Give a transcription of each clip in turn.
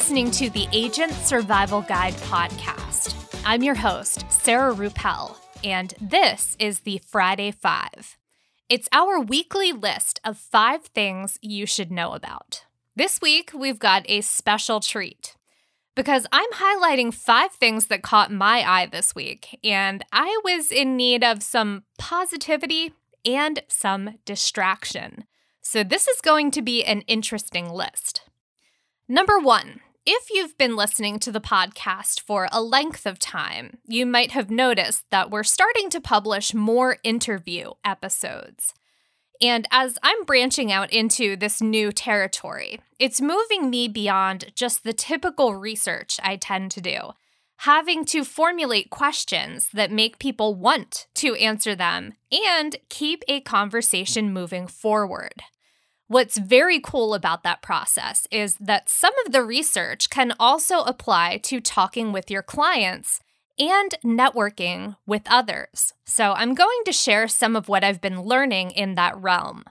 listening to the Agent Survival Guide podcast. I'm your host, Sarah Ruppel, and this is the Friday Five. It's our weekly list of five things you should know about. This week, we've got a special treat because I'm highlighting five things that caught my eye this week, and I was in need of some positivity and some distraction. So, this is going to be an interesting list. Number one, if you've been listening to the podcast for a length of time, you might have noticed that we're starting to publish more interview episodes. And as I'm branching out into this new territory, it's moving me beyond just the typical research I tend to do, having to formulate questions that make people want to answer them and keep a conversation moving forward. What's very cool about that process is that some of the research can also apply to talking with your clients and networking with others. So, I'm going to share some of what I've been learning in that realm.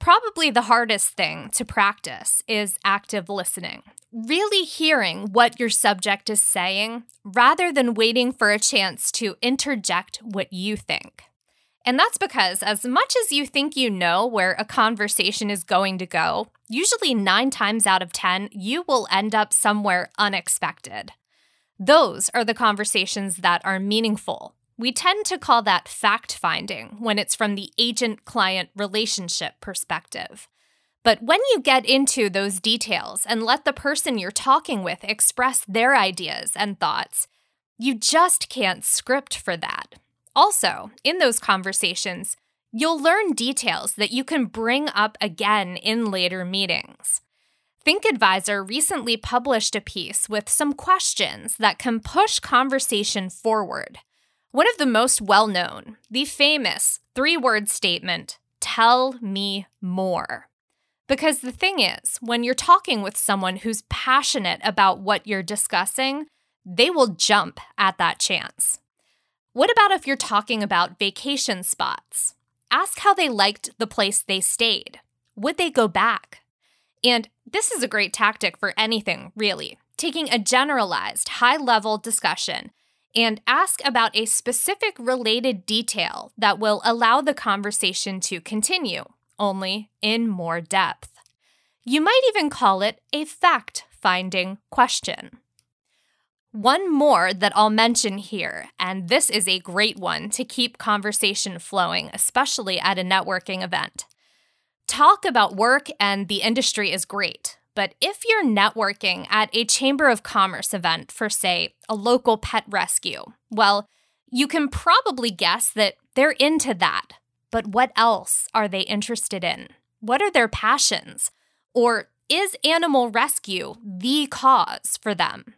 Probably the hardest thing to practice is active listening, really hearing what your subject is saying rather than waiting for a chance to interject what you think. And that's because, as much as you think you know where a conversation is going to go, usually nine times out of 10, you will end up somewhere unexpected. Those are the conversations that are meaningful. We tend to call that fact finding when it's from the agent client relationship perspective. But when you get into those details and let the person you're talking with express their ideas and thoughts, you just can't script for that. Also, in those conversations, you'll learn details that you can bring up again in later meetings. ThinkAdvisor recently published a piece with some questions that can push conversation forward. One of the most well known, the famous three word statement tell me more. Because the thing is, when you're talking with someone who's passionate about what you're discussing, they will jump at that chance. What about if you're talking about vacation spots? Ask how they liked the place they stayed. Would they go back? And this is a great tactic for anything, really. Taking a generalized, high level discussion and ask about a specific related detail that will allow the conversation to continue, only in more depth. You might even call it a fact finding question. One more that I'll mention here, and this is a great one to keep conversation flowing, especially at a networking event. Talk about work and the industry is great, but if you're networking at a Chamber of Commerce event for, say, a local pet rescue, well, you can probably guess that they're into that. But what else are they interested in? What are their passions? Or is animal rescue the cause for them?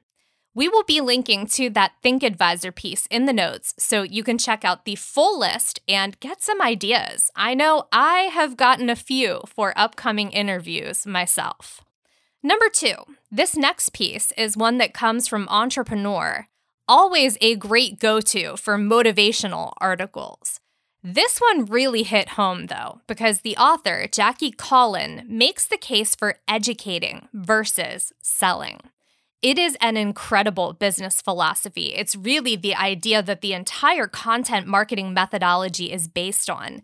We will be linking to that ThinkAdvisor piece in the notes so you can check out the full list and get some ideas. I know I have gotten a few for upcoming interviews myself. Number two, this next piece is one that comes from Entrepreneur, always a great go to for motivational articles. This one really hit home, though, because the author, Jackie Collin, makes the case for educating versus selling. It is an incredible business philosophy. It's really the idea that the entire content marketing methodology is based on.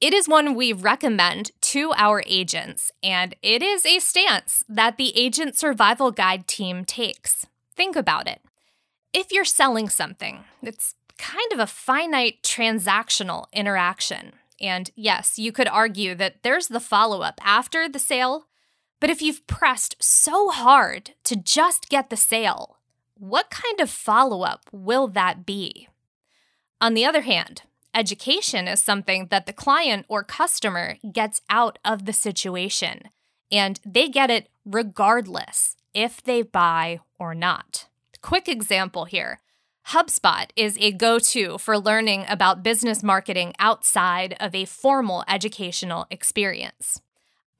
It is one we recommend to our agents, and it is a stance that the Agent Survival Guide team takes. Think about it. If you're selling something, it's kind of a finite transactional interaction. And yes, you could argue that there's the follow up after the sale, but if you've pressed so hard to just get the sale, what kind of follow up will that be? On the other hand, education is something that the client or customer gets out of the situation, and they get it regardless if they buy or not. Quick example here HubSpot is a go to for learning about business marketing outside of a formal educational experience.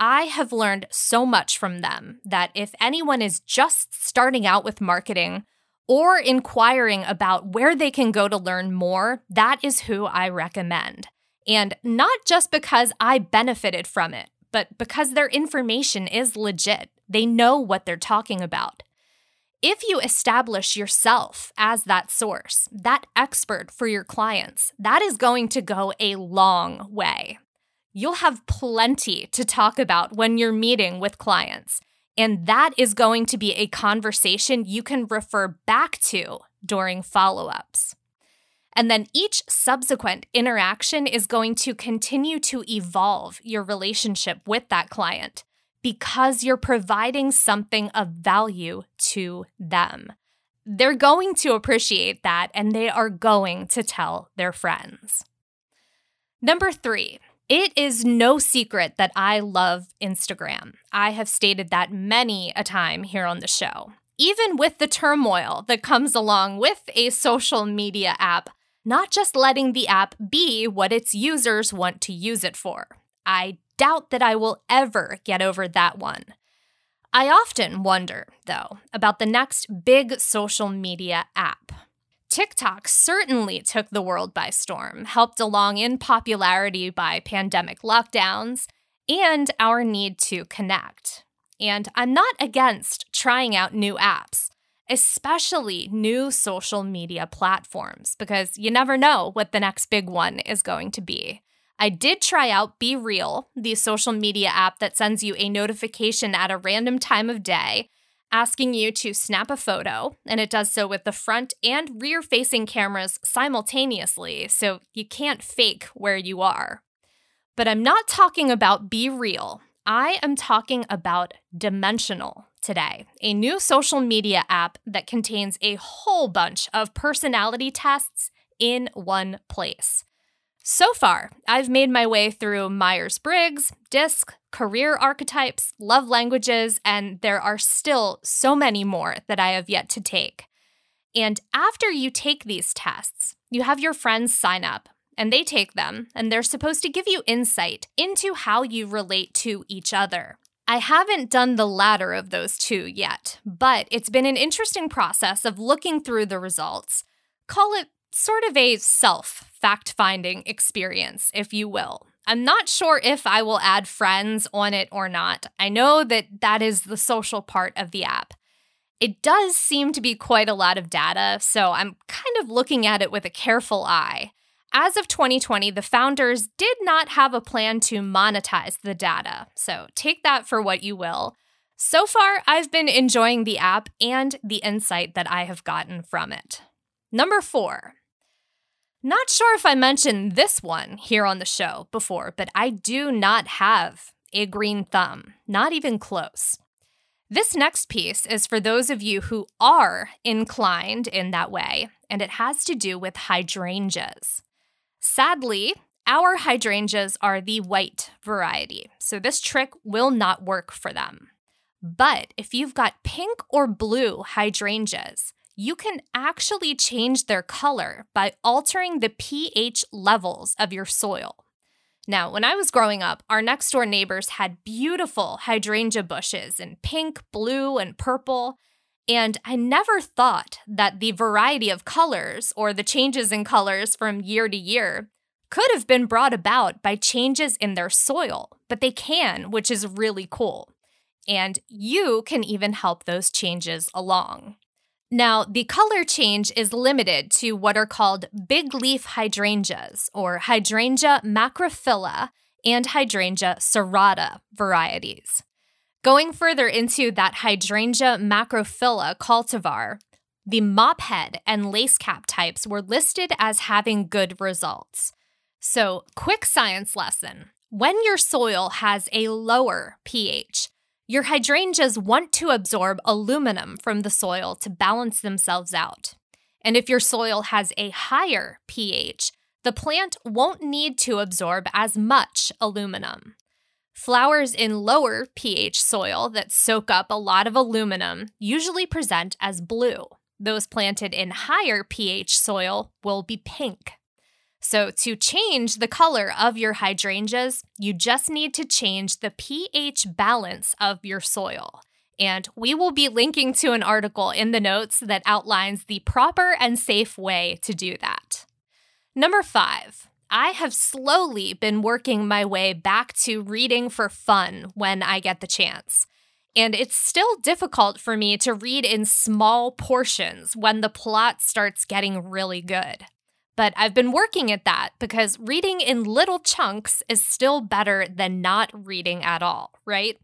I have learned so much from them that if anyone is just starting out with marketing or inquiring about where they can go to learn more, that is who I recommend. And not just because I benefited from it, but because their information is legit. They know what they're talking about. If you establish yourself as that source, that expert for your clients, that is going to go a long way. You'll have plenty to talk about when you're meeting with clients, and that is going to be a conversation you can refer back to during follow ups. And then each subsequent interaction is going to continue to evolve your relationship with that client because you're providing something of value to them. They're going to appreciate that and they are going to tell their friends. Number three, it is no secret that I love Instagram. I have stated that many a time here on the show. Even with the turmoil that comes along with a social media app, not just letting the app be what its users want to use it for. I doubt that I will ever get over that one. I often wonder, though, about the next big social media app. TikTok certainly took the world by storm, helped along in popularity by pandemic lockdowns and our need to connect. And I'm not against trying out new apps, especially new social media platforms, because you never know what the next big one is going to be. I did try out BeReal, the social media app that sends you a notification at a random time of day asking you to snap a photo, and it does so with the front and rear facing cameras simultaneously, so you can't fake where you are. But I'm not talking about BeReal, I am talking about Dimensional today, a new social media app that contains a whole bunch of personality tests in one place. So far, I've made my way through Myers Briggs, DISC, career archetypes, love languages, and there are still so many more that I have yet to take. And after you take these tests, you have your friends sign up and they take them, and they're supposed to give you insight into how you relate to each other. I haven't done the latter of those two yet, but it's been an interesting process of looking through the results. Call it sort of a self fact finding experience, if you will. I'm not sure if I will add friends on it or not. I know that that is the social part of the app. It does seem to be quite a lot of data, so I'm kind of looking at it with a careful eye. As of 2020, the founders did not have a plan to monetize the data, so take that for what you will. So far, I've been enjoying the app and the insight that I have gotten from it. Number four, not sure if I mentioned this one here on the show before, but I do not have a green thumb, not even close. This next piece is for those of you who are inclined in that way, and it has to do with hydrangeas. Sadly, our hydrangeas are the white variety, so this trick will not work for them. But if you've got pink or blue hydrangeas, you can actually change their color by altering the pH levels of your soil. Now, when I was growing up, our next door neighbors had beautiful hydrangea bushes in pink, blue, and purple. And I never thought that the variety of colors or the changes in colors from year to year could have been brought about by changes in their soil, but they can, which is really cool. And you can even help those changes along. Now, the color change is limited to what are called big leaf hydrangeas or hydrangea macrophylla and hydrangea serrata varieties. Going further into that hydrangea macrophylla cultivar, the mophead and lace cap types were listed as having good results. So, quick science lesson when your soil has a lower pH, your hydrangeas want to absorb aluminum from the soil to balance themselves out. And if your soil has a higher pH, the plant won't need to absorb as much aluminum. Flowers in lower pH soil that soak up a lot of aluminum usually present as blue. Those planted in higher pH soil will be pink. So, to change the color of your hydrangeas, you just need to change the pH balance of your soil. And we will be linking to an article in the notes that outlines the proper and safe way to do that. Number five, I have slowly been working my way back to reading for fun when I get the chance. And it's still difficult for me to read in small portions when the plot starts getting really good. But I've been working at that because reading in little chunks is still better than not reading at all, right?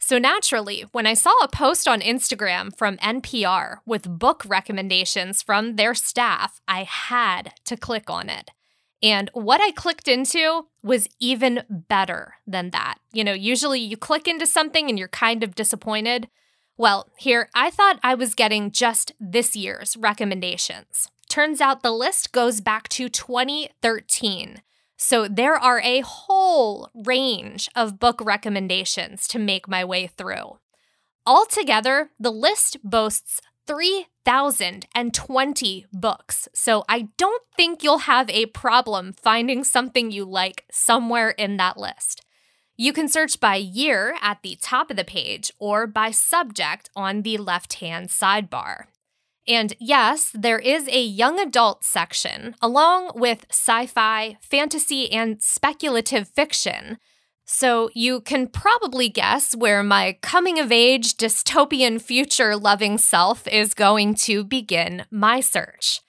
So naturally, when I saw a post on Instagram from NPR with book recommendations from their staff, I had to click on it. And what I clicked into was even better than that. You know, usually you click into something and you're kind of disappointed. Well, here, I thought I was getting just this year's recommendations. Turns out the list goes back to 2013. So there are a whole range of book recommendations to make my way through. Altogether, the list boasts 3,020 books, so I don't think you'll have a problem finding something you like somewhere in that list. You can search by year at the top of the page or by subject on the left hand sidebar. And yes, there is a young adult section, along with sci fi, fantasy, and speculative fiction. So you can probably guess where my coming of age, dystopian future loving self is going to begin my search.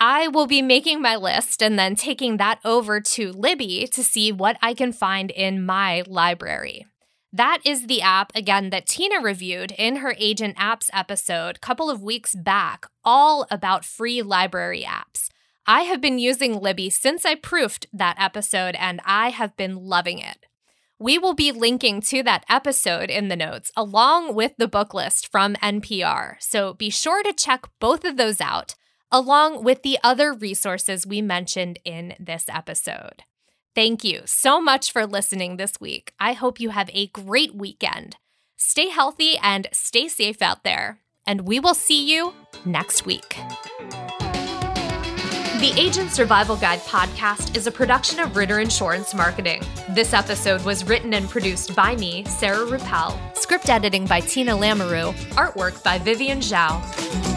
I will be making my list and then taking that over to Libby to see what I can find in my library. That is the app, again, that Tina reviewed in her Agent Apps episode a couple of weeks back, all about free library apps. I have been using Libby since I proofed that episode, and I have been loving it. We will be linking to that episode in the notes, along with the book list from NPR. So be sure to check both of those out, along with the other resources we mentioned in this episode. Thank you so much for listening this week. I hope you have a great weekend. Stay healthy and stay safe out there, and we will see you next week. The Agent Survival Guide podcast is a production of Ritter Insurance Marketing. This episode was written and produced by me, Sarah Ruppel, script editing by Tina Lamoureux, artwork by Vivian Zhao.